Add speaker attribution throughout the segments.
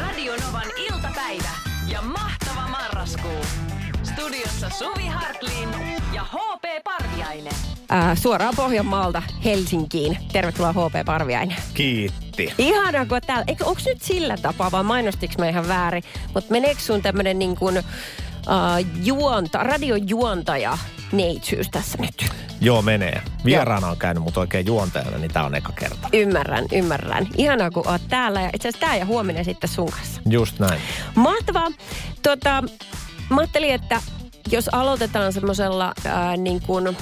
Speaker 1: Radionovan iltapäivä ja mahtava marraskuu. Studiossa Suvi Hartlin ja HP Parviainen.
Speaker 2: Ää, suoraan Pohjanmaalta Helsinkiin. Tervetuloa HP Parviainen.
Speaker 3: Kiitti.
Speaker 2: Ihanaa, kun täällä. Eikö, onks nyt sillä tapaa, vai mainostiks mä ihan väärin? Mutta meneekö sun tämmönen niin kuin, uh, juonta, radiojuontaja neitsyys tässä nyt?
Speaker 3: Joo, menee. Vieraana on käynyt, mutta oikein juontajana, niin tää on eka kerta.
Speaker 2: Ymmärrän, ymmärrän. Ihanaa, kun oot täällä. Ja itse asiassa tää ja huominen sitten sun kanssa.
Speaker 3: Just näin.
Speaker 2: Mahtavaa. Tota, mä ajattelin, että jos aloitetaan semmoisella ää, niin kuin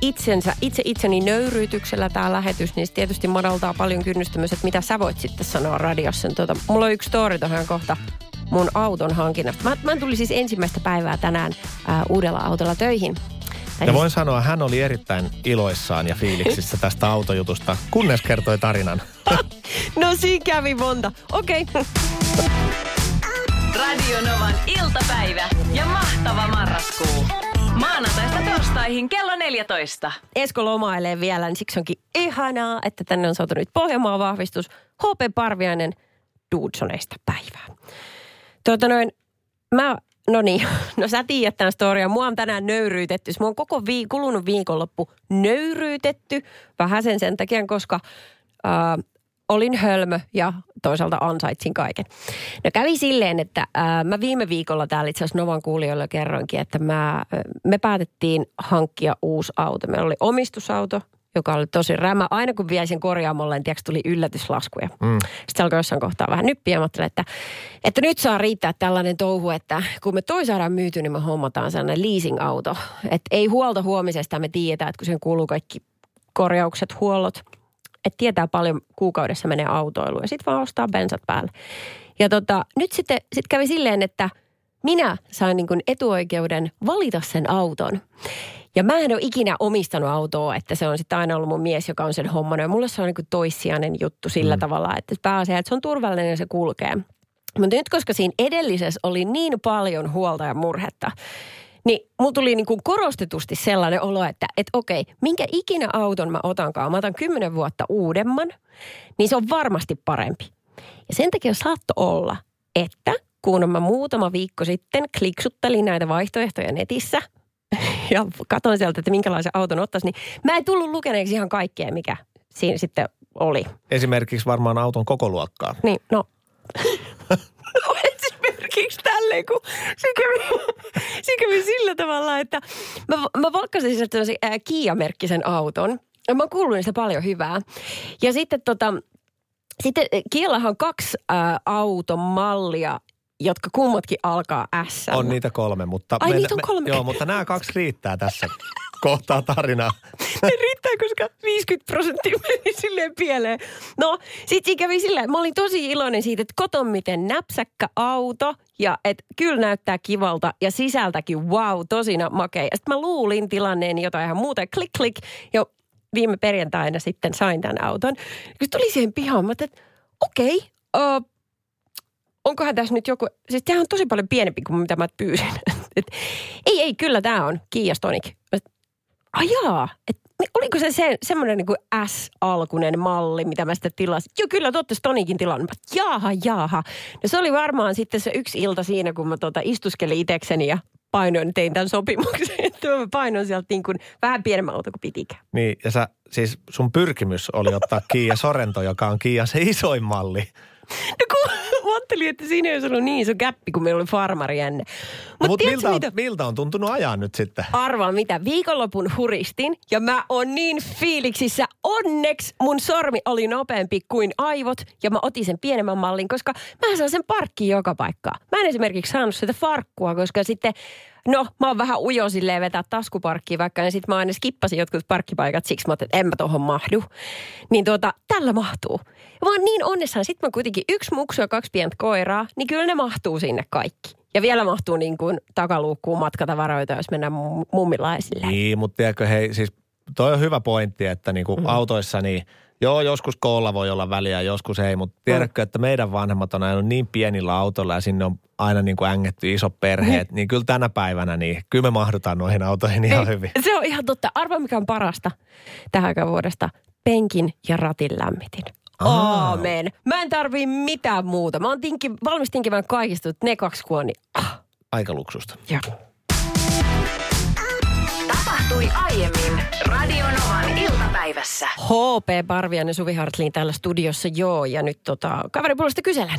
Speaker 2: itsensä, itse itseni nöyryytyksellä tämä lähetys, niin tietysti madaltaa paljon kynnystä myös, että mitä sä voit sitten sanoa radiossa. Tota, mulla on yksi story tuohon kohta mun auton hankinnasta. Mä, mä tulin siis ensimmäistä päivää tänään ää, uudella autolla töihin.
Speaker 3: Ja voin sanoa, hän oli erittäin iloissaan ja fiiliksissä tästä autojutusta, kunnes kertoi tarinan.
Speaker 2: No siinä kävi monta. Okei. Okay.
Speaker 1: Radionovan iltapäivä ja mahtava marraskuu. Maanantaista torstaihin kello 14.
Speaker 2: Esko lomailee vielä, niin siksi onkin ihanaa, että tänne on saatu nyt Pohjanmaan vahvistus. HP Parviainen Dudsoneista päivää. Tuota noin, mä, no niin, no sä tiedät tämän storia. Mua on tänään nöyryytetty. Mua on koko vii, kulunut viikonloppu nöyryytetty. Vähän sen sen takia, koska äh, olin hölmö ja toisaalta ansaitsin kaiken. No kävi silleen, että ää, mä viime viikolla täällä itse asiassa Novan kuulijoilla kerroinkin, että mä, ä, me päätettiin hankkia uusi auto. Meillä oli omistusauto, joka oli tosi rämä. Aina kun viesin sen korjaamolle, niin tiedätkö, tuli yllätyslaskuja. Mm. Sitten alkoi jossain kohtaa vähän nyppiä. Mä ajattelin, että, että nyt saa riittää tällainen touhu, että kun me toi saadaan myyty, niin me hommataan sellainen leasing-auto. Että ei huolta huomisesta, me tiedetään, että kun siihen kuuluu kaikki korjaukset, huollot, että tietää paljon kuukaudessa menee autoiluun ja sitten vaan ostaa bensat päälle. Ja tota, nyt sitten sit kävi silleen, että minä sain niin kuin etuoikeuden valita sen auton. Ja mä en ole ikinä omistanut autoa, että se on sitten aina ollut mun mies, joka on sen hommannut. Ja mulle se on niin kuin toissijainen juttu sillä mm. tavalla, että pääasia, että se on turvallinen ja se kulkee. Mutta nyt koska siinä edellisessä oli niin paljon huolta ja murhetta, niin mulla tuli niin kuin korostetusti sellainen olo, että et okei, minkä ikinä auton mä otankaan, mä otan kymmenen vuotta uudemman, niin se on varmasti parempi. Ja sen takia saattoi olla, että kun mä muutama viikko sitten kliksuttelin näitä vaihtoehtoja netissä ja katsoin sieltä, että minkälaisen auton ottaisi, niin mä en tullut lukeneeksi ihan kaikkea, mikä siinä sitten oli.
Speaker 3: Esimerkiksi varmaan auton koko luokkaa.
Speaker 2: Niin, no. esimerkiksi tälleen, kun se kävi, se kävi sillä tavalla, että mä, mä valkkasin sieltä tämmöisen äh, Kia-merkkisen auton. Ja Mä oon kuullut niistä paljon hyvää. Ja sitten tota, sitten Kiallahan on kaksi äh, automallia, jotka kummatkin alkaa S.
Speaker 3: On niitä kolme, mutta...
Speaker 2: Ai, niitä on kolme.
Speaker 3: joo, mutta nämä kaksi riittää tässä kohtaa tarinaa.
Speaker 2: Ne riittää, koska 50 prosenttia meni silleen pieleen. No, sit siinä kävi silleen, mä olin tosi iloinen siitä, että koton miten näpsäkkä auto ja että kyllä näyttää kivalta ja sisältäkin wow, tosina makea. Ja sitten mä luulin tilanneeni jotain ihan muuta, klik klik. Ja viime perjantaina sitten sain tämän auton. Kun tuli siihen pihaan, mä että okei, okay, uh, onkohan tässä nyt joku, siis tämä on tosi paljon pienempi kuin mitä mä pyysin. Et, ei, ei, kyllä tämä on Kia Stonic. Ajaa, että oliko se, se semmoinen niin S-alkunen malli, mitä mä sitten tilasin? Joo, kyllä, Stonikin tilannut. Mä, Jaaha, jaaha. No se oli varmaan sitten se yksi ilta siinä, kun mä tota istuskelin itekseni ja painoin, tein tämän sopimuksen, mä painoin sieltä niin kuin vähän pienemmän auto kuin pitikään.
Speaker 3: Niin, ja sä, siis sun pyrkimys oli ottaa Kia Sorento, joka on Kia se isoin malli.
Speaker 2: No kun ajattelin, että siinä ei olisi ollut niin iso käppi, kun meillä oli farmari ennen.
Speaker 3: Mutta
Speaker 2: Mut
Speaker 3: Mut
Speaker 2: tiedätkö
Speaker 3: miltä, on,
Speaker 2: mitä?
Speaker 3: miltä on tuntunut ajaa nyt sitten?
Speaker 2: Arvaa mitä, viikonlopun huristin ja mä oon niin fiiliksissä. Onneksi mun sormi oli nopeampi kuin aivot ja mä otin sen pienemmän mallin, koska mä saan sen parkkiin joka paikkaan. Mä en esimerkiksi saanut sitä farkkua, koska sitten No, mä oon vähän ujo silleen vetää taskuparkkiin vaikka, ja sitten mä aina skippasin jotkut parkkipaikat siksi mä ajattelin, että en mä tohon mahdu. Niin tuota, tällä mahtuu. Ja mä oon niin onnessaan, sit mä kuitenkin yksi muksu ja kaksi pientä koiraa, niin kyllä ne mahtuu sinne kaikki. Ja vielä mahtuu niin kuin takaluukkuun matkatavaroita, jos mennään mum- mummilaisille.
Speaker 3: Niin, mutta tiedätkö, hei, siis toi on hyvä pointti, että niinku mm. autoissa niin, joo, joskus koolla voi olla väliä, joskus ei, mutta tiedätkö, että meidän vanhemmat on ajanut niin pienillä autoilla ja sinne on aina niin kuin ängetty iso perheet, niin kyllä tänä päivänä, niin kyllä me mahdutaan noihin autoihin ihan
Speaker 2: Ei,
Speaker 3: hyvin.
Speaker 2: Se on ihan totta. Arva mikä on parasta tähän aikaan vuodesta. Penkin ja ratin lämmitin.
Speaker 3: Aa.
Speaker 2: Aamen. Mä en tarvii mitään muuta. Mä oon tinki, valmis tinkimään kaikista, ne kaksi kuon, niin ah,
Speaker 3: Aika luksusta.
Speaker 2: joo.
Speaker 1: Tapahtui aiemmin Radionovan iltapäivässä.
Speaker 2: HP Parviainen Suvi Hartliin täällä studiossa, joo. Ja nyt tota, kaverin puolesta kyselen.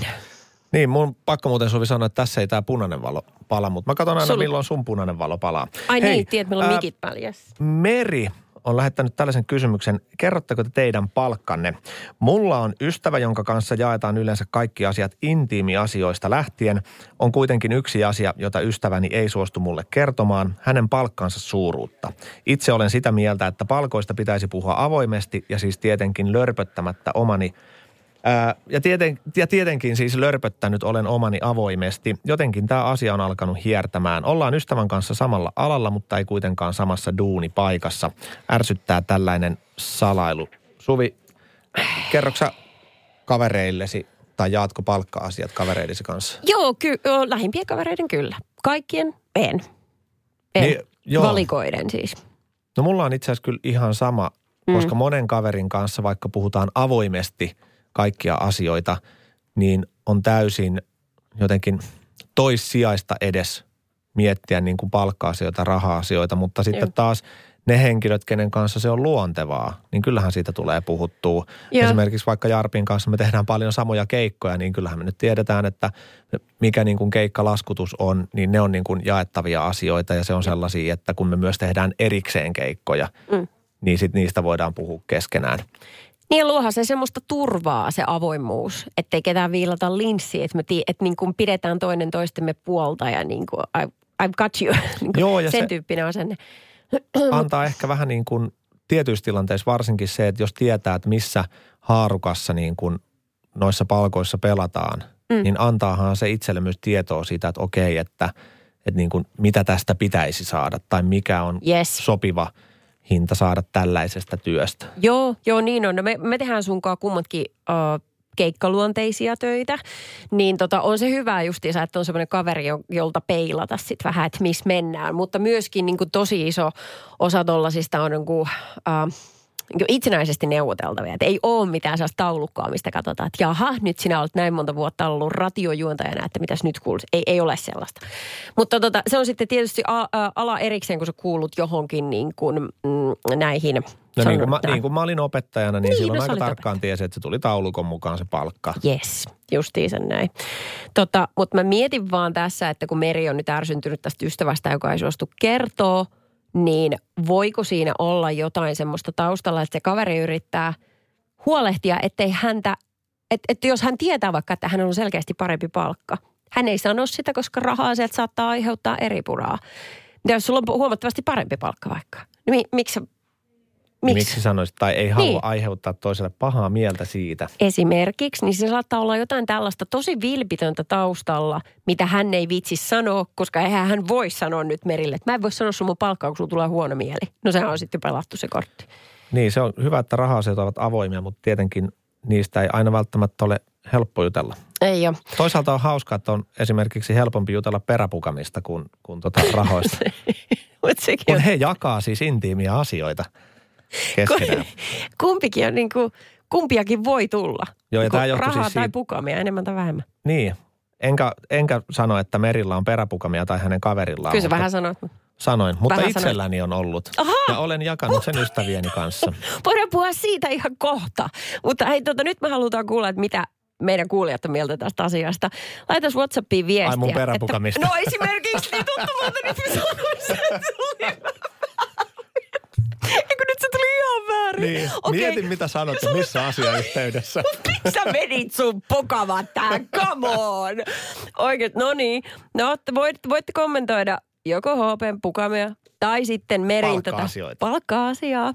Speaker 3: Niin, mun pakko muuten Suvi sanoa, että tässä ei tämä punainen valo pala, mutta mä katson aina,
Speaker 2: Sulla-
Speaker 3: milloin sun punainen valo palaa.
Speaker 2: Ai
Speaker 3: Hei,
Speaker 2: niin, tiedät, meillä on
Speaker 3: ää,
Speaker 2: mikit yes.
Speaker 3: Meri on lähettänyt tällaisen kysymyksen. Kerrotteko te teidän palkkanne? Mulla on ystävä, jonka kanssa jaetaan yleensä kaikki asiat intiimiasioista lähtien. On kuitenkin yksi asia, jota ystäväni ei suostu mulle kertomaan, hänen palkkansa suuruutta. Itse olen sitä mieltä, että palkoista pitäisi puhua avoimesti ja siis tietenkin lörpöttämättä omani Ää, ja, tieten, ja tietenkin siis lörpöttänyt olen omani avoimesti. Jotenkin tämä asia on alkanut hiertämään. Ollaan ystävän kanssa samalla alalla, mutta ei kuitenkaan samassa duunipaikassa. Ärsyttää tällainen salailu. Suvi, kerroksä kavereillesi tai jaatko palkka-asiat kavereidesi kanssa?
Speaker 2: Joo, ky- lähimpien kavereiden kyllä. Kaikkien en. En.
Speaker 3: Niin, joo.
Speaker 2: Valikoiden siis.
Speaker 3: No mulla on itse asiassa kyllä ihan sama, koska monen kaverin kanssa, vaikka puhutaan avoimesti kaikkia asioita, niin on täysin jotenkin toissijaista edes miettiä niin kuin palkka-asioita, raha-asioita, mutta sitten
Speaker 2: Joo.
Speaker 3: taas ne henkilöt, kenen kanssa se on luontevaa, niin kyllähän siitä tulee puhuttua.
Speaker 2: Joo.
Speaker 3: Esimerkiksi vaikka Jarpin kanssa me tehdään paljon samoja keikkoja, niin kyllähän me nyt tiedetään, että mikä niin kuin keikkalaskutus on, niin ne on niin kuin jaettavia asioita ja se on sellaisia, että kun me myös tehdään erikseen keikkoja,
Speaker 2: Mm.
Speaker 3: niin sit niistä voidaan puhua keskenään.
Speaker 2: Niin luohan se semmoista turvaa, se avoimuus, ettei ketään viilata linssiin, että, me tii, että niin kuin pidetään toinen toistemme puolta ja niin kuin I, I've got you. niin kuin
Speaker 3: Joo, ja
Speaker 2: sen
Speaker 3: se-
Speaker 2: tyyppinen asenne.
Speaker 3: antaa ehkä vähän niin kuin tietyissä tilanteissa varsinkin se, että jos tietää, että missä haarukassa niin kuin noissa palkoissa pelataan,
Speaker 2: mm.
Speaker 3: niin antaahan se itselle myös tietoa siitä, että okei, että, että niin kuin mitä tästä pitäisi saada tai mikä on
Speaker 2: Yes.
Speaker 3: sopiva hinta saada tällaisesta työstä.
Speaker 2: Joo, joo niin on. No me, me tehdään sunkaan kummatkin uh, keikkaluonteisia töitä, niin tota, on se hyvä justiinsa, että on semmoinen kaveri, jo- jolta peilata sitten vähän, että missä mennään. Mutta myöskin niin kuin tosi iso osa tollasista on niin kuin, uh, itsenäisesti neuvoteltavia. Että ei ole mitään sellaista taulukkoa, mistä katsotaan, että jaha, nyt sinä olet näin monta vuotta ollut radiojuontajana, että mitäs nyt kuulisi. Ei, ei ole sellaista. Mutta tota, se on sitten tietysti ala erikseen, kun sä kuulut johonkin niin kuin, mm, näihin.
Speaker 3: No niin kuin, mä, niin kuin mä olin opettajana, niin,
Speaker 2: Niin,
Speaker 3: silloin
Speaker 2: no
Speaker 3: aika tarkkaan tiesi, että se tuli taulukon mukaan se palkka.
Speaker 2: Yes, justiinsa näin. Tota, mutta mä mietin vaan tässä, että kun Meri on nyt ärsyntynyt tästä ystävästä, joka ei suostu kertoo, niin voiko siinä olla jotain semmoista taustalla, että se kaveri yrittää huolehtia, ettei häntä, että, että jos hän tietää vaikka, että hän on selkeästi parempi palkka, hän ei sano sitä, koska rahaa sieltä saattaa aiheuttaa eri puraa. Mitä jos sulla on huomattavasti parempi palkka vaikka? Niin mi, miksi,
Speaker 3: Miksi,
Speaker 2: miksi?
Speaker 3: Sanoisit, tai ei halua
Speaker 2: Niin.
Speaker 3: aiheuttaa toiselle pahaa mieltä siitä.
Speaker 2: esimerkiksi, niin se saattaa olla jotain tällaista tosi vilpitöntä taustalla, mitä hän ei vitsi sanoa, koska eihän hän voi sanoa nyt Merille, että mä en voi sanoa sun mun palkkaa, kun sulla tulee huono mieli. No sehän on sitten pelattu se kortti.
Speaker 3: Niin, se on hyvä, että raha-asiat ovat avoimia, mutta tietenkin niistä ei aina välttämättä ole helppo jutella.
Speaker 2: Ei ole.
Speaker 3: Toisaalta on hauskaa, että on esimerkiksi helpompi jutella peräpukamista kuin, kuin tota rahoista.
Speaker 2: Mutta sekin
Speaker 3: kun he jakaa siis intiimiä asioita keskenään.
Speaker 2: kumpikin on niin kuin, kumpiakin voi tulla.
Speaker 3: Joo, ja
Speaker 2: Niin
Speaker 3: tää johtuu
Speaker 2: Rahaa
Speaker 3: siis
Speaker 2: tai
Speaker 3: siitä-
Speaker 2: pukamia, enemmän tai vähemmän.
Speaker 3: Niin, enkä, enkä sano, että Merillä on peräpukamia tai hänen kaverillaan.
Speaker 2: Kyllä
Speaker 3: mutta
Speaker 2: vähän sanoit.
Speaker 3: Sanoin, mutta
Speaker 2: vähän
Speaker 3: itselläni on ollut.
Speaker 2: Ahaa!
Speaker 3: Ja olen jakanut sen ystävieni kanssa.
Speaker 2: Voidaan puhua siitä ihan kohta. Mutta hei, tota, nyt me halutaan kuulla, että mitä meidän kuulijat on mieltä tästä asiasta. Laitas WhatsAppiin viestiä.
Speaker 3: Ai mun peräpukamista.
Speaker 2: Että, no esimerkiksi, niin tuntuu, että nyt mä sanoin sen.
Speaker 3: Niin,
Speaker 2: Okei.
Speaker 3: mietin mitä sanot ja missä asiayhteydessä.
Speaker 2: Miksi sä vedit sun pokavat tähän? Come on! Oikein, no niin. No, voit, voitte kommentoida joko HPn pukamia tai sitten Merin tätä
Speaker 3: Palkka-asioita.
Speaker 2: palkka-asiaa.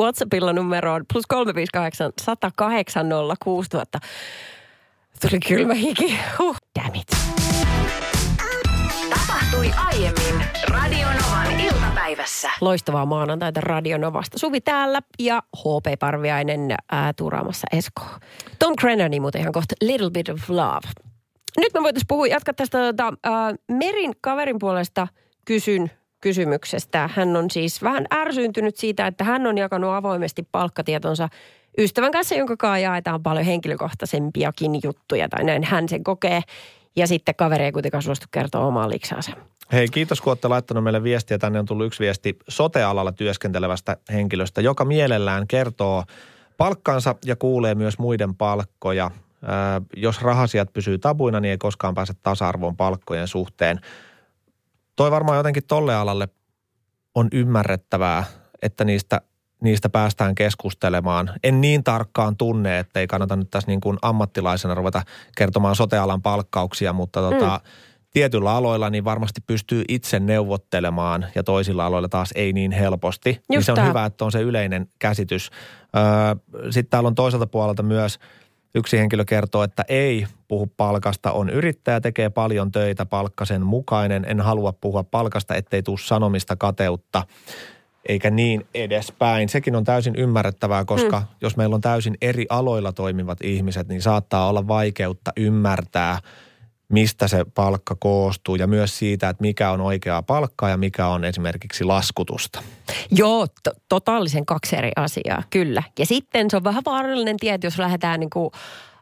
Speaker 2: WhatsAppilla numero on plus 358 108 6000. Tuli kylmä hiki. Huh, damn it.
Speaker 1: Tapahtui aiemmin Radionovan iltapäivässä.
Speaker 2: Loistavaa maanantaita Radionovasta. Suvi täällä ja HP Parviainen ää, tuuraamassa Esko. Tom Crennani muuten ihan kohta Little Bit of Love. Nyt me voitaisiin puhua, jatkaa tästä tota, ää, Merin kaverin puolesta kysyn kysymyksestä. Hän on siis vähän ärsyyntynyt siitä, että hän on jakanut avoimesti palkkatietonsa ystävän kanssa, jonka kanssa jaetaan paljon henkilökohtaisempiakin juttuja, tai näin hän sen kokee. Ja sitten kaveri ei kuitenkaan suostu kertoa omaa liksaansa.
Speaker 3: Hei, kiitos kun olette laittanut meille viestiä. Tänne on tullut yksi viesti sotealalla työskentelevästä henkilöstä, joka mielellään kertoo palkkansa ja kuulee myös muiden palkkoja. Ää, jos rahasiat pysyy tabuina, niin ei koskaan pääse tasa-arvoon palkkojen suhteen. Toi varmaan jotenkin tolle alalle on ymmärrettävää, että niistä, niistä päästään keskustelemaan. En niin tarkkaan tunne, että ei kannata nyt tässä niin kuin ammattilaisena ruveta kertomaan sotealan palkkauksia, mutta tota, mm. tietyllä aloilla niin varmasti pystyy itse neuvottelemaan ja toisilla aloilla taas ei niin helposti. Just niin se on tämä. hyvä, että on se yleinen käsitys. Öö, Sitten täällä on toiselta puolelta myös – Yksi henkilö kertoo, että ei puhu palkasta, on yrittäjä, tekee paljon töitä, palkka sen mukainen. En halua puhua palkasta, ettei tule sanomista kateutta eikä niin edespäin. Sekin on täysin ymmärrettävää, koska hmm. jos meillä on täysin eri aloilla toimivat ihmiset, niin saattaa olla vaikeutta ymmärtää – mistä se palkka koostuu ja myös siitä, että mikä on oikeaa palkkaa ja mikä on esimerkiksi laskutusta.
Speaker 2: Joo, to- totaalisen kaksi eri asiaa, kyllä. Ja sitten se on vähän vaarallinen tie, jos lähdetään niin kuin,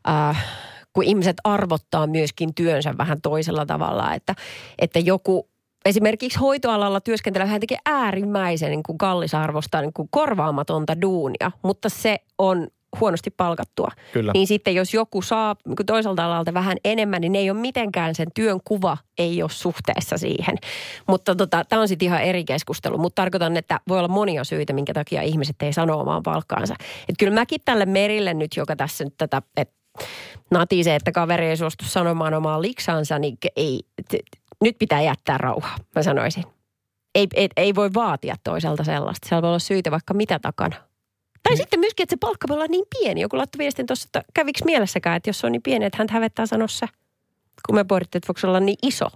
Speaker 2: äh, kun ihmiset arvottaa myöskin työnsä vähän toisella tavalla, että, että joku esimerkiksi hoitoalalla työskentelevä hän tekee äärimmäisen niin kuin kallisarvosta niin kuin korvaamatonta duunia, mutta se on huonosti palkattua.
Speaker 3: Kyllä.
Speaker 2: Niin sitten jos joku saa niin toiselta alalta vähän enemmän, niin ne ei ole mitenkään sen työn kuva ei ole suhteessa siihen. Mutta tota, tämä on sitten ihan eri keskustelu. Mutta tarkoitan, että voi olla monia syitä, minkä takia ihmiset ei sano omaan palkkaansa. Että kyllä mäkin tälle Merille nyt, joka tässä nyt tätä, että natisee, että kaveri ei suostu sanomaan omaa liksansa, niin ei, nyt pitää jättää rauha, mä sanoisin. Ei, ei, ei voi vaatia toiselta sellaista. Siellä voi olla syitä vaikka mitä takana. Tai niin. sitten myöskin, että se palkka voi olla niin pieni. Joku laittoi viestin tuossa, että käviks mielessäkään, että jos se on niin pieni, että hän hävettää sanossa, kun me pohdittiin, että voiko se olla niin iso.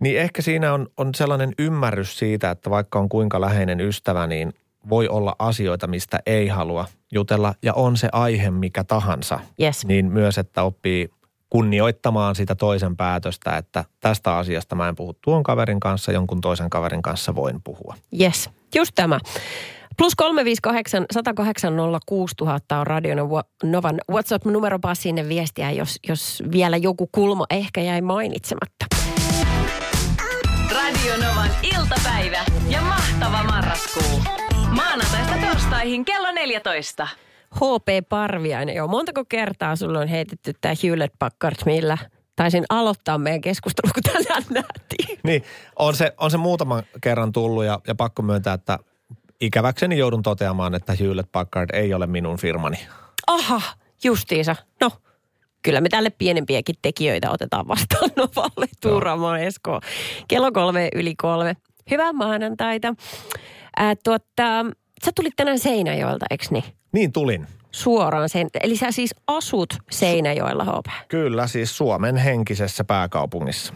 Speaker 3: Niin ehkä siinä on, on sellainen ymmärrys siitä, että vaikka on kuinka läheinen ystävä, niin voi olla asioita, mistä ei halua jutella. Ja on se aihe mikä tahansa.
Speaker 2: Yes.
Speaker 3: Niin myös, että oppii kunnioittamaan sitä toisen päätöstä, että tästä asiasta mä en puhu tuon kaverin kanssa, jonkun toisen kaverin kanssa voin puhua.
Speaker 2: Yes, just tämä. Plus 358 108 06000 on Radio Novan WhatsApp-numero. Paa sinne viestiä, jos, jos vielä joku kulma ehkä jäi mainitsematta.
Speaker 1: Radio Novan iltapäivä ja mahtava marraskuu. Maanantaista torstaihin kello 14.
Speaker 2: HP Parviainen. Joo, montako kertaa sulla on heitetty tämä Hewlett Packard, millä taisin aloittaa meidän keskustelun, kun tänään nähtiin.
Speaker 3: Niin, on se, on se muutaman kerran tullut ja, ja pakko myöntää, että ikäväkseni joudun toteamaan, että Hewlett Packard ei ole minun firmani.
Speaker 2: Aha, justiinsa. No, kyllä me tälle pienempiäkin tekijöitä otetaan vastaan Novalle, Tuuramo, Esko. Kello kolme yli kolme. Hyvää maanantaita. Ää, tuotta, sä tulit tänään Seinäjoelta, eks niin?
Speaker 3: Niin tulin.
Speaker 2: Suoraan sen, eli sä siis asut Seinäjoella, HP?
Speaker 3: Kyllä, siis Suomen henkisessä pääkaupungissa.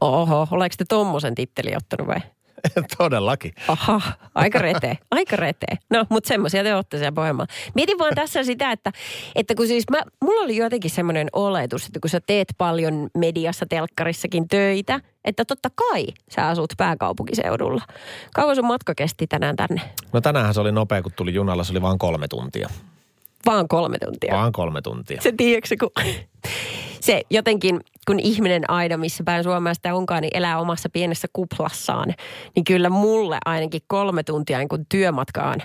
Speaker 2: Oho, oleeko te tommosen titteli ottanut vai?
Speaker 3: Todellakin.
Speaker 2: Aha, aika retee, aika retee. No, mutta semmoisia te olette siellä Pohjanmaalla. Mietin vaan tässä sitä, että, että kun siis mä, mulla oli jotenkin semmoinen oletus, että kun sä teet paljon mediassa, telkkarissakin töitä, että totta kai sä asut pääkaupunkiseudulla. Kauan sun matka kesti tänään tänne?
Speaker 3: No tänään se oli nopea, kun tuli junalla, se oli vain kolme tuntia.
Speaker 2: Vaan kolme tuntia?
Speaker 3: Vaan kolme tuntia.
Speaker 2: Se tiedätkö, kun se jotenkin, kun ihminen aina, missä päin Suomea sitä onkaan, niin elää omassa pienessä kuplassaan, niin kyllä mulle ainakin kolme tuntia niin kuin työmatkaan,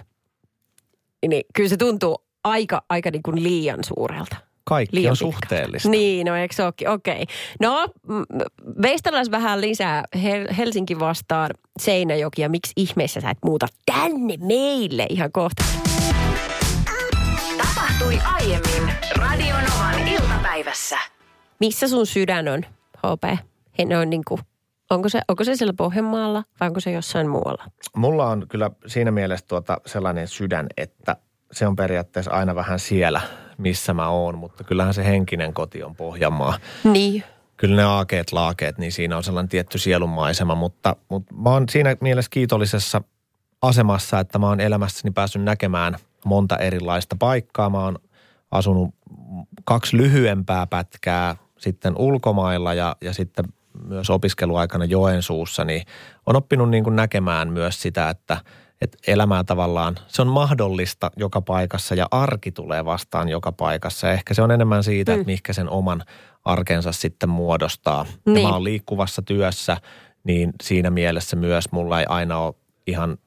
Speaker 2: niin kyllä se tuntuu aika, aika niin kuin liian suurelta.
Speaker 3: Kaikki liian on pitkä. suhteellista.
Speaker 2: Niin, no eikö se Okei. Okay. No, veistellään vähän lisää Helsinki vastaan Seinäjoki ja miksi ihmeessä sä et muuta tänne meille ihan kohta.
Speaker 1: Tapahtui aiemmin Radionovan iltapäivässä.
Speaker 2: Missä sun sydän on, HP? He on niin kuin, onko, se, onko se siellä Pohjanmaalla vai onko se jossain muualla?
Speaker 3: Mulla on kyllä siinä mielessä tuota sellainen sydän, että se on periaatteessa aina vähän siellä, missä mä oon, mutta kyllähän se henkinen koti on Pohjanmaa.
Speaker 2: Niin.
Speaker 3: Kyllä ne aakeet, laakeet, niin siinä on sellainen tietty sielunmaisema, mutta, mutta mä oon siinä mielessä kiitollisessa asemassa, että mä oon elämässäni päässyt näkemään monta erilaista paikkaa. Mä oon asunut kaksi lyhyempää pätkää sitten ulkomailla ja, ja sitten myös opiskeluaikana Joensuussa, niin on oppinut niin kuin näkemään myös sitä, että, että elämää tavallaan, se on mahdollista joka paikassa ja arki tulee vastaan joka paikassa. Ja ehkä se on enemmän siitä, mm. että mihinkä sen oman arkensa sitten muodostaa. Niin. Ja mä oon liikkuvassa työssä, niin siinä mielessä myös mulla ei aina ole ihan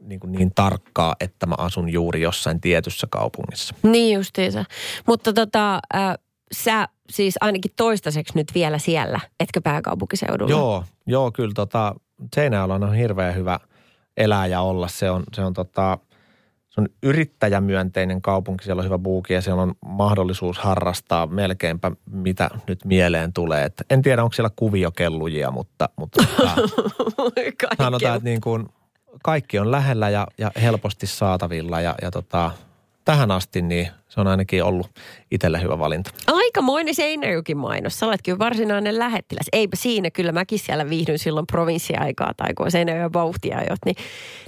Speaker 3: niin, kuin niin tarkkaa, että mä asun juuri jossain tietyssä kaupungissa.
Speaker 2: Niin justiinsa. Mutta tota, äh, sä siis ainakin toistaiseksi nyt vielä siellä, etkö pääkaupunkiseudulla?
Speaker 3: Joo, joo kyllä tota, Seinäjoella on hirveän hyvä elää ja olla. Se on, se on tota, se on yrittäjämyönteinen kaupunki, siellä on hyvä buuki ja siellä on mahdollisuus harrastaa melkeinpä mitä nyt mieleen tulee. Et en tiedä, onko siellä kuviokellujia, mutta, mutta tota, sanotaan, että niin kuin kaikki on lähellä ja, ja helposti saatavilla ja, ja tota, tähän asti niin se on ainakin ollut itselle hyvä valinta.
Speaker 2: Aikamoinen Seinäjoki mainos. Sä olet kyllä varsinainen lähettiläs. Eipä siinä, kyllä mäkin siellä viihdyn silloin provinssiaikaa tai kun Seinäjoen vauhtia ajot, niin,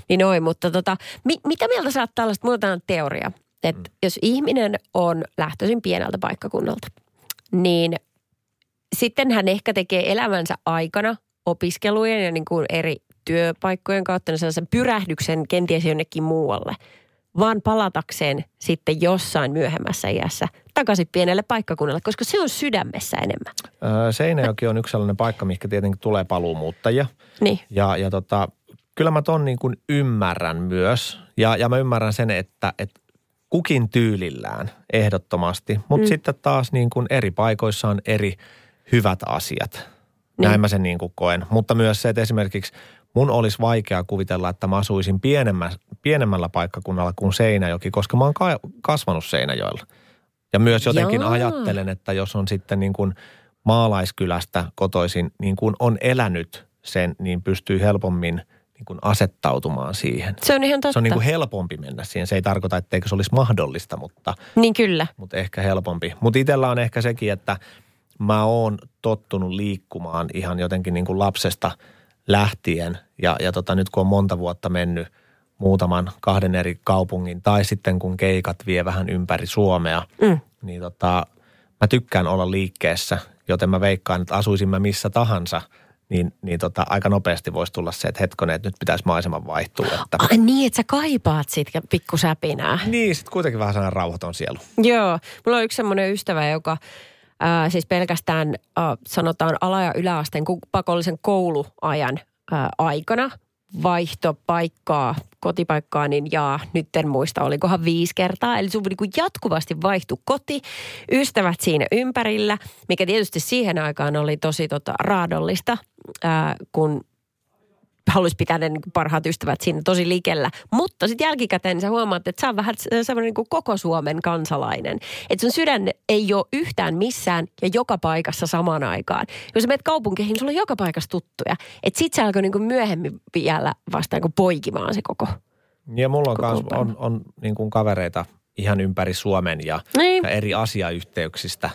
Speaker 2: niin noin. Mutta tota, mi, mitä mieltä sä oot tällaista, mulla on teoria, että mm. jos ihminen on lähtöisin pieneltä paikkakunnalta, niin sitten hän ehkä tekee elämänsä aikana opiskelujen ja niin kuin eri työpaikkojen kautta sellaisen pyrähdyksen kenties jonnekin muualle, vaan palatakseen sitten jossain myöhemmässä iässä takaisin pienelle paikkakunnalle, koska se on sydämessä enemmän.
Speaker 3: Öö, Seinäjoki on yksi sellainen paikka, mikä tietenkin tulee paluumuuttajia.
Speaker 2: Niin.
Speaker 3: Ja, ja tota, kyllä mä ton niin kuin ymmärrän myös. Ja, ja mä ymmärrän sen, että, että kukin tyylillään ehdottomasti. Mutta mm. sitten taas niin kuin eri paikoissa on eri hyvät asiat. Niin. Näin mä sen niin kuin koen. Mutta myös se, että esimerkiksi mun olisi vaikea kuvitella, että mä asuisin pienemmä, pienemmällä paikkakunnalla kuin Seinäjoki, koska mä oon ka- kasvanut Seinäjoella. Ja myös jotenkin Jaa. ajattelen, että jos on sitten niin kuin maalaiskylästä kotoisin, niin kuin on elänyt sen, niin pystyy helpommin niin kuin asettautumaan siihen.
Speaker 2: Se on ihan totta.
Speaker 3: Se on niin kuin helpompi mennä siihen. Se ei tarkoita, etteikö se olisi mahdollista, mutta...
Speaker 2: Niin kyllä.
Speaker 3: Mutta ehkä helpompi. Mutta itsellä on ehkä sekin, että mä oon tottunut liikkumaan ihan jotenkin niin kuin lapsesta – lähtien. Ja, ja tota, nyt kun on monta vuotta mennyt muutaman kahden eri kaupungin tai sitten kun keikat vie vähän ympäri Suomea, mm. niin tota, mä tykkään olla liikkeessä, joten mä veikkaan, että asuisin mä missä tahansa – niin, niin tota, aika nopeasti voisi tulla se, että hetkonen, että nyt pitäisi maiseman vaihtua. Että...
Speaker 2: Ai niin, että sä kaipaat siitä pikkusäpinää.
Speaker 3: Niin, sitten kuitenkin vähän sellainen rauhaton sielu.
Speaker 2: Joo, mulla on yksi semmoinen ystävä, joka ää, siis pelkästään ää, sanotaan ala- ja yläasteen pakollisen kouluajan ää, aikana vaihto paikkaa, kotipaikkaa, niin jaa, nyt en muista, olikohan viisi kertaa. Eli sun niin jatkuvasti vaihtu koti, ystävät siinä ympärillä, mikä tietysti siihen aikaan oli tosi tota, raadollista, ää, kun haluaisi pitää ne niin parhaat ystävät siinä tosi likellä. Mutta sitten jälkikäteen niin sä huomaat, että sä on vähän semmoinen niin koko Suomen kansalainen. Että sun sydän ei ole yhtään missään ja joka paikassa samaan aikaan. Jos sä menet kaupunkeihin, sulla on joka paikassa tuttuja. Että sit se alkoi niin myöhemmin vielä vasta niin poikimaan se koko
Speaker 3: Ja mulla on, kans, on, on niin kuin kavereita ihan ympäri Suomen ja, niin. ja eri asiayhteyksistä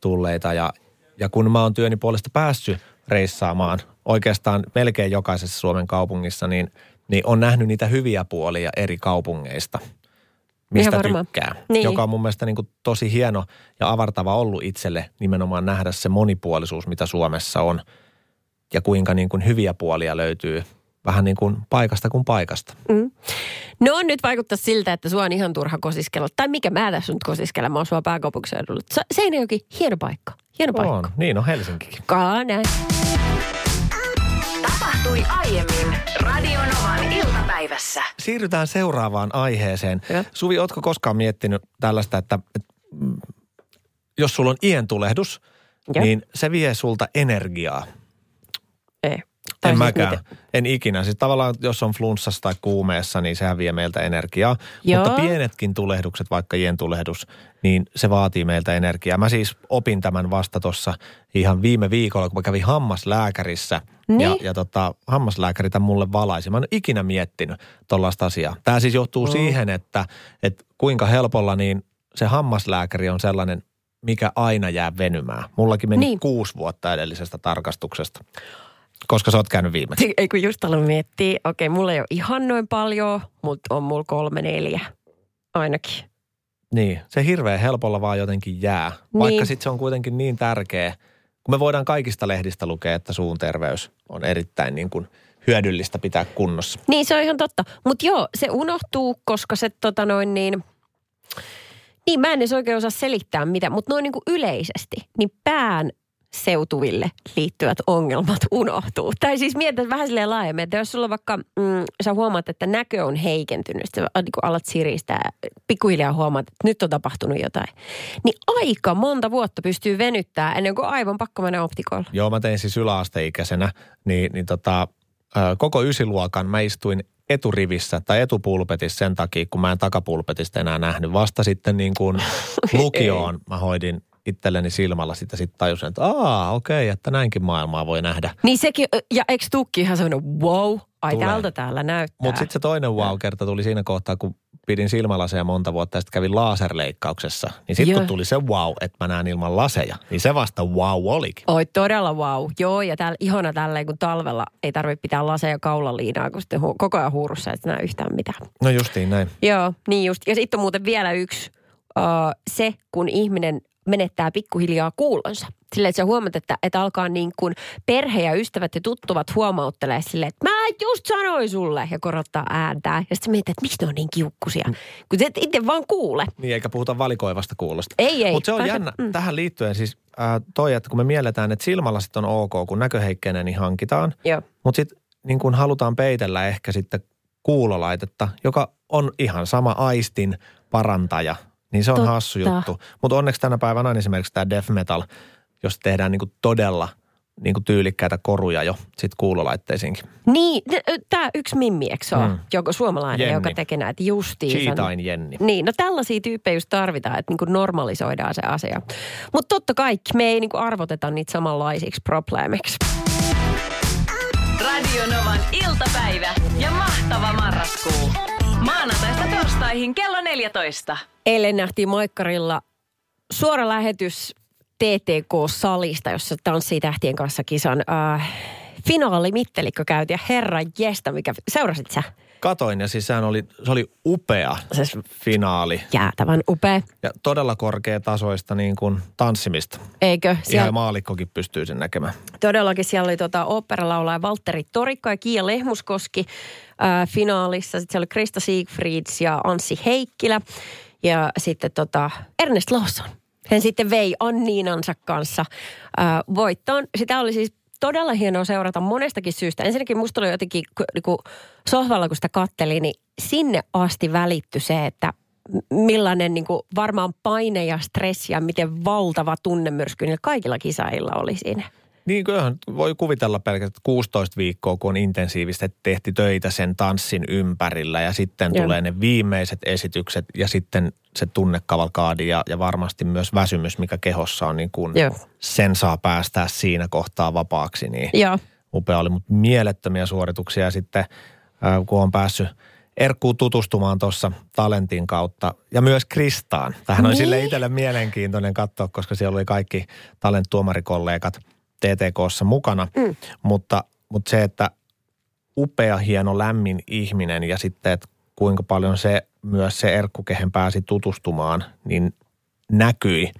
Speaker 3: tulleita. Ja, ja kun mä oon työni puolesta päässyt reissaamaan oikeastaan melkein jokaisessa Suomen kaupungissa, niin, niin on nähnyt niitä hyviä puolia eri kaupungeista, mistä tykkää. Niin. Joka on mun mielestä niin kuin tosi hieno ja avartava ollut itselle nimenomaan nähdä se monipuolisuus, mitä Suomessa on ja kuinka niin kuin hyviä puolia löytyy vähän niin kuin paikasta kuin paikasta. Mm.
Speaker 2: No nyt vaikuttaa siltä, että sua on ihan turha kosiskella. Tai mikä mä tässä nyt kosiskella, mä oon sua pääkaupunkiseudulla. jokin hieno paikka. Hieno paikka.
Speaker 3: On, niin on Helsinkikin.
Speaker 2: Kaa näin.
Speaker 1: Tapahtui aiemmin Radionovan iltapäivässä.
Speaker 3: Siirrytään seuraavaan aiheeseen. Ja. Suvi, ootko koskaan miettinyt tällaista, että, että mm, jos sulla on ientulehdus, ja. niin se vie sulta energiaa?
Speaker 2: Ei.
Speaker 3: Tai en siis mäkään. Miten? En ikinä. Siis tavallaan, jos on flunssassa tai kuumeessa, niin sehän vie meiltä energiaa. Joo. Mutta pienetkin tulehdukset, vaikka tulehdus, niin se vaatii meiltä energiaa. Mä siis opin tämän vasta tuossa ihan viime viikolla, kun mä kävin hammaslääkärissä. Niin. Ja, ja tota, hammaslääkäri tämän mulle valaisi. Mä en ikinä miettinyt tuollaista asiaa. Tämä siis johtuu mm. siihen, että, että kuinka helpolla niin se hammaslääkäri on sellainen, mikä aina jää venymään. Mullakin meni niin. kuusi vuotta edellisestä tarkastuksesta. Koska sä oot käynyt viimeksi?
Speaker 2: Ei kun just aloin miettiä, okei, mulla ei ole ihan noin paljon, mutta on mulla kolme neljä ainakin.
Speaker 3: Niin, se hirveän helpolla vaan jotenkin jää. Niin. Vaikka sitten se on kuitenkin niin tärkeä, kun me voidaan kaikista lehdistä lukea, että suun terveys on erittäin niin kuin hyödyllistä pitää kunnossa.
Speaker 2: Niin, se on ihan totta. Mutta joo, se unohtuu, koska se tota noin niin... Niin, mä en edes oikein osaa selittää mitä, mutta noin niin kuin yleisesti, niin pään seutuville liittyvät ongelmat unohtuu. Tai siis mietit vähän silleen laajemmin, että jos sulla vaikka, mm, sä huomaat, että näkö on heikentynyt, sä niin alat siristää, pikkuhiljaa huomaat, että nyt on tapahtunut jotain. Niin aika monta vuotta pystyy venyttää ennen kuin aivan pakko mennä optikolla.
Speaker 3: Joo, mä tein siis yläasteikäisenä, niin, niin tota, koko ysiluokan mä istuin eturivissä tai etupulpetissa sen takia, kun mä en takapulpetista enää nähnyt. Vasta sitten niin kuin lukioon mä hoidin itselleni silmällä sitä sitten tajusin, että aa, okei, okay, että näinkin maailmaa voi nähdä.
Speaker 2: Niin sekin, ja eikö tukki ihan sellainen wow, ai Tulee. täältä täällä näyttää.
Speaker 3: Mutta sitten se toinen wow-kerta tuli siinä kohtaa, kun pidin silmälaseja monta vuotta ja sitten kävin laserleikkauksessa. Niin sitten kun tuli se wow, että mä näen ilman laseja, niin se vasta wow olikin.
Speaker 2: Oi todella wow. Joo, ja täällä ihona tälleen, kun talvella ei tarvitse pitää laseja kaulaliinaa, kun sitten hu- koko ajan huurussa, että näe yhtään mitään.
Speaker 3: No justiin näin.
Speaker 2: Joo, niin just. Ja sitten on muuten vielä yksi, se kun ihminen menettää pikkuhiljaa kuulonsa. Sille, että sä huomaat, että, että alkaa niin kuin perhe ja ystävät ja tuttuvat huomauttelee sille, että mä just sanoin sulle ja korottaa ääntää. Ja sitten mietit, että miksi ne on niin kiukkusia, mm. kun et itse vaan kuule.
Speaker 3: Niin, eikä puhuta valikoivasta kuulosta.
Speaker 2: Ei, ei.
Speaker 3: Mutta se on jännä mm. tähän liittyen siis äh, toi, että kun me mielletään, että silmälasit on ok, kun näköheikkenee, niin hankitaan. Mutta sitten niin kun halutaan peitellä ehkä sitten kuulolaitetta, joka on ihan sama aistin parantaja – niin se on Totta. hassu juttu. Mutta onneksi tänä päivänä on esimerkiksi tämä death metal, jos tehdään niinku todella niinku tyylikkäitä koruja jo sit kuulolaitteisiinkin.
Speaker 2: Niin, tämä yksi mimmi, eikö se mm. Joko suomalainen, Jenni. joka tekee näitä justiinsa.
Speaker 3: Cheetain Jenni.
Speaker 2: Niin, no tällaisia tyyppejä just tarvitaan, että niinku normalisoidaan se asia. Mutta totta kaikki, me ei niinku arvoteta niitä samanlaisiksi probleemiksi.
Speaker 1: Radio Novan iltapäivä ja mahtava marraskuu. Torstaihin kello 14.
Speaker 2: Eilen nähtiin Maikkarilla suora lähetys TTK-salista, jossa tanssii tähtien kanssa kisan äh, finaalimittelikko käytiin. Ja herra jestä, mikä, seurasit sä?
Speaker 3: Katoin ja siis sehän oli, se oli upea se finaali.
Speaker 2: Jäätävän upea.
Speaker 3: Ja todella korkeatasoista niin kuin tanssimista.
Speaker 2: Eikö?
Speaker 3: Siellä... Ihan maalikkokin pystyy sen näkemään.
Speaker 2: Todellakin siellä oli tota operalaulaja Valtteri Torikko ja Kiia Lehmuskoski äh, finaalissa. Sitten siellä oli Krista Siegfrieds ja Anssi Heikkilä ja sitten tota Ernest Lawson. Hän sitten vei Anniinansa kanssa äh, voittoon. Sitä oli siis todella hienoa seurata monestakin syystä. Ensinnäkin musta oli jotenkin niin sohvalla, kun sitä katteli, niin sinne asti välitty se, että millainen niin kuin varmaan paine ja stressi ja miten valtava tunnemyrsky niillä kaikilla kisailla oli siinä.
Speaker 3: Niin kyllähän voi kuvitella pelkästään 16 viikkoa, kun on intensiivisesti tehty töitä sen tanssin ympärillä ja sitten Joo. tulee ne viimeiset esitykset ja sitten se tunnekavalkaadi ja, ja varmasti myös väsymys, mikä kehossa on, niin kun sen saa päästää siinä kohtaa vapaaksi. Niin Joo. upea oli, mutta mielettömiä suorituksia sitten, kun on päässyt Erkkuun tutustumaan tuossa talentin kautta ja myös Kristaan. Tähän niin. oli sille itselle mielenkiintoinen katsoa, koska siellä oli kaikki talent-tuomarikollegat – TTKssa mukana, mm. mutta, mutta se, että upea, hieno, lämmin ihminen ja sitten, että kuinka paljon se myös se Erkku, kehen pääsi tutustumaan, niin näkyi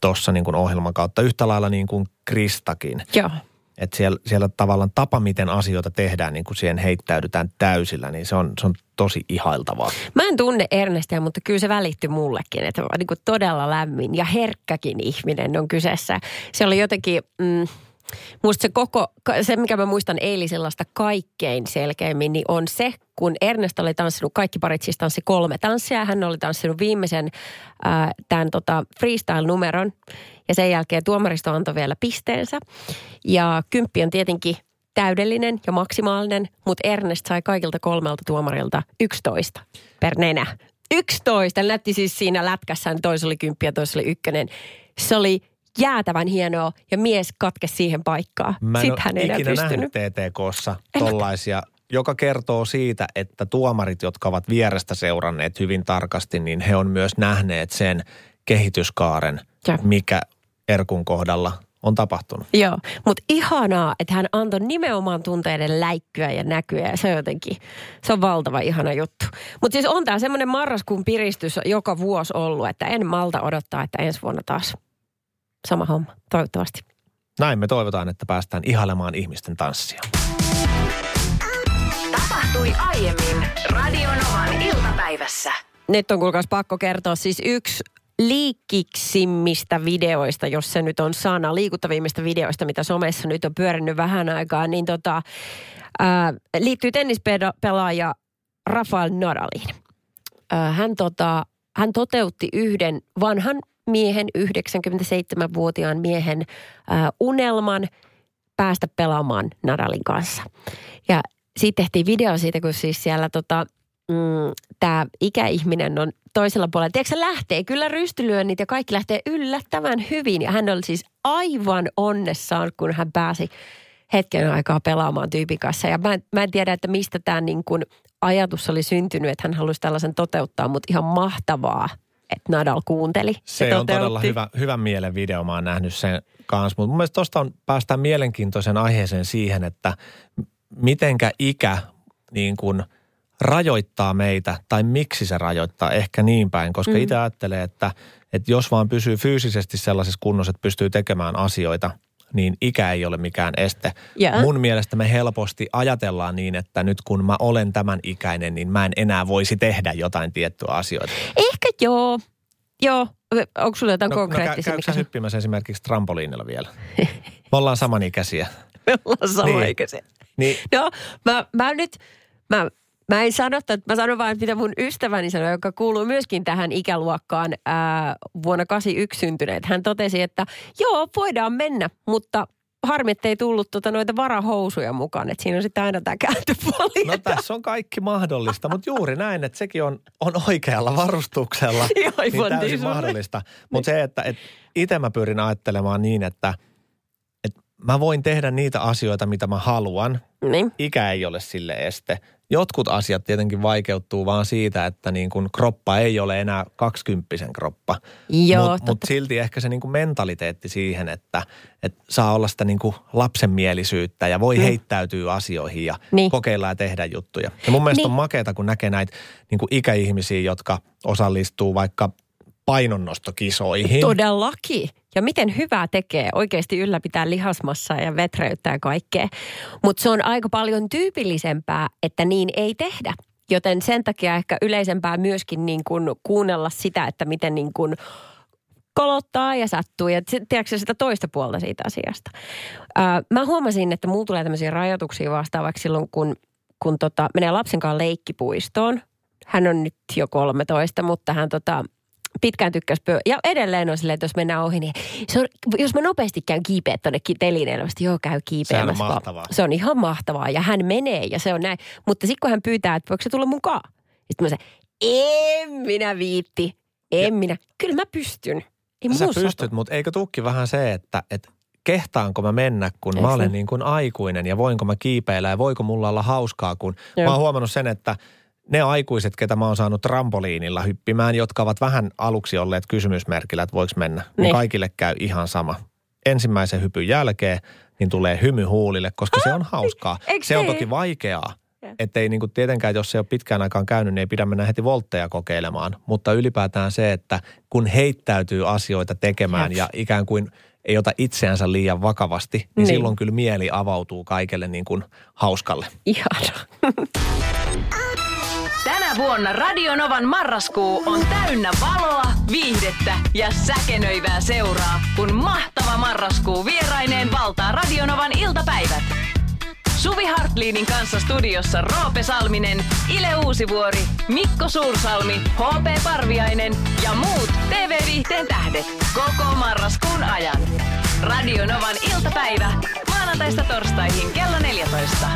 Speaker 3: tuossa niin kuin ohjelman kautta yhtä lailla niin kuin Kristakin.
Speaker 2: Joo.
Speaker 3: Että siellä, siellä tavallaan tapa, miten asioita tehdään, niin kuin siihen heittäydytään täysillä, niin se on, se on tosi ihailtavaa.
Speaker 2: Mä en tunne Ernestia, mutta kyllä se välittyi mullekin, että niin kuin todella lämmin ja herkkäkin ihminen on kyseessä. Se oli jotenkin... Mm, Musta se koko, se mikä mä muistan eilisellasta kaikkein selkeimmin, niin on se, kun Ernest oli tanssinut, kaikki parit siis tanssi kolme tanssia. Hän oli tanssinut viimeisen äh, tämän tota, freestyle-numeron ja sen jälkeen tuomaristo antoi vielä pisteensä. Ja kymppi on tietenkin täydellinen ja maksimaalinen, mutta Ernest sai kaikilta kolmelta tuomarilta 11 per nenä. 11! Näytti siis siinä lätkässä, toisella oli kymppi ja toisella oli ykkönen. Se oli jäätävän hienoa ja mies katke siihen paikkaan.
Speaker 3: Mä en Sitten hän ei ikinä pystynyt. TTKssa tollaisia, joka kertoo siitä, että tuomarit, jotka ovat vierestä seuranneet hyvin tarkasti, niin he on myös nähneet sen kehityskaaren, ja. mikä Erkun kohdalla on tapahtunut.
Speaker 2: Joo, mutta ihanaa, että hän antoi nimenomaan tunteiden läikkyä ja näkyä ja se on jotenkin, se on valtava ihana juttu. Mutta siis on tämä semmoinen marraskuun piristys joka vuosi ollut, että en malta odottaa, että ensi vuonna taas sama homma, toivottavasti.
Speaker 3: Näin me toivotaan, että päästään ihailemaan ihmisten tanssia.
Speaker 1: tapahtui aiemmin Radionovan iltapäivässä.
Speaker 2: Nyt on kuulkaas pakko kertoa siis yksi liikkiksimmistä videoista, jos se nyt on sana, liikuttavimmista videoista, mitä somessa nyt on pyörinyt vähän aikaa, niin tota, ää, liittyy tennispelaaja Rafael Nadaliin. Ää, hän, tota, hän toteutti yhden vanhan miehen, 97-vuotiaan miehen ää, unelman päästä pelaamaan Nadalin kanssa. Ja siitä tehtiin video siitä, kun siis siellä tota, mm, tämä ikäihminen on toisella puolella. Tiedätkö, lähtee kyllä rystylyönnit ja kaikki lähtee yllättävän hyvin. Ja hän oli siis aivan onnessaan, kun hän pääsi hetken aikaa pelaamaan tyypin kanssa. Ja mä mä en tiedä, että mistä tämä niin kuin ajatus oli syntynyt, että hän halusi tällaisen toteuttaa, mutta ihan mahtavaa, että Nadal kuunteli.
Speaker 3: Se on todella hyvä, hyvän mielen video, mä oon nähnyt sen kanssa. Mutta mun mielestä tuosta on päästään mielenkiintoisen aiheeseen siihen, että mitenkä ikä niin kuin rajoittaa meitä tai miksi se rajoittaa ehkä niin päin. Koska mm. itse ajattelee, että, että jos vaan pysyy fyysisesti sellaisessa kunnossa, että pystyy tekemään asioita – niin ikä ei ole mikään este. Yeah. Mun mielestä me helposti ajatellaan niin, että nyt kun mä olen tämän ikäinen, niin mä en enää voisi tehdä jotain tiettyä asioita.
Speaker 2: Ehkä joo. Joo. Onko sulla jotain no, konkreettisia?
Speaker 3: No, käykö hyppimässä esimerkiksi trampoliinilla vielä? Me ollaan samanikäisiä.
Speaker 2: Me ollaan samanikäisiä. Niin. niin. No, mä, mä nyt, mä Mä en sano, että mä sanon vain, mitä mun ystäväni sanoi, joka kuuluu myöskin tähän ikäluokkaan ää, vuonna 81 syntyneet. Hän totesi, että joo, voidaan mennä, mutta harmi, että ei tullut tuota noita varahousuja mukaan. Että siinä on sitten aina tämä kääntöpuoli.
Speaker 3: No tässä on kaikki mahdollista, mutta juuri näin, että sekin on, on oikealla varustuksella. niin täysin mahdollista. Mutta se, että et itse mä pyrin ajattelemaan niin, että et mä voin tehdä niitä asioita, mitä mä haluan. Niin. Ikä ei ole sille este jotkut asiat tietenkin vaikeutuu vaan siitä, että niin kuin kroppa ei ole enää kaksikymppisen kroppa. Mutta mut silti ehkä se niin kuin mentaliteetti siihen, että, että saa olla sitä niin kuin lapsenmielisyyttä ja voi mm. heittäytyä asioihin ja niin. kokeilla ja tehdä juttuja. Ja mun mielestä niin. on makeata, kun näkee näitä niin kuin ikäihmisiä, jotka osallistuu vaikka painonnostokisoihin.
Speaker 2: Todellakin. Ja miten hyvää tekee oikeasti ylläpitää lihasmassaa ja vetreyttää kaikkea. Mutta se on aika paljon tyypillisempää, että niin ei tehdä. Joten sen takia ehkä yleisempää myöskin niin kuin kuunnella sitä, että miten niin kuin kolottaa ja sattuu ja tiedätkö sitä toista puolta siitä asiasta. Öö, mä huomasin, että mulla tulee tämmöisiä rajoituksia vastaavaksi silloin, kun, kun tota, menee lapsen kanssa leikkipuistoon. Hän on nyt jo 13, mutta hän tota, pitkään tykkäs pyö. Ja edelleen on silleen, että jos mennään ohi, niin se on, jos mä nopeasti käyn kiipeä tuonne telineelle, niin joo käy kiipeämässä.
Speaker 3: Se on mahtavaa.
Speaker 2: Se on ihan mahtavaa ja hän menee ja se on näin. Mutta sitten kun hän pyytää, että voiko se tulla mukaan? Sitten mä sanon, en minä viitti, en ja. minä. Kyllä mä pystyn.
Speaker 3: Ei Sä pystyt, mutta eikö tukki vähän se, että, että kehtaanko mä mennä, kun Eikö mä olen niin kuin aikuinen ja voinko mä kiipeillä ja voiko mulla olla hauskaa, kun Joo. mä oon huomannut sen, että – ne aikuiset, ketä mä oon saanut trampoliinilla hyppimään, jotka ovat vähän aluksi olleet kysymysmerkillä, että voiko mennä, niin, niin kaikille käy ihan sama. Ensimmäisen hypyn jälkeen niin tulee hymy huulille, koska ah, se on hauskaa.
Speaker 2: Eikö
Speaker 3: se on toki vaikeaa. Että ei niinku tietenkään, jos se ei ole pitkään aikaan käynyt, niin ei pidä mennä heti voltteja kokeilemaan. Mutta ylipäätään se, että kun heittäytyy asioita tekemään ja ikään kuin ei ota itseänsä liian vakavasti, niin, niin. silloin kyllä mieli avautuu kaikelle niin kuin hauskalle.
Speaker 2: Ihana.
Speaker 1: Tänä vuonna Radionovan marraskuu on täynnä valoa, viihdettä ja säkenöivää seuraa, kun mahtava marraskuu vieraineen valtaa Radionovan iltapäivät. Suvi Hartliinin kanssa studiossa Roope Salminen, Ile Uusivuori, Mikko Suursalmi, HP Parviainen ja muut TV-viihteen tähdet koko marraskuun ajan. Radionovan iltapäivä maanantaista torstaihin kello 14.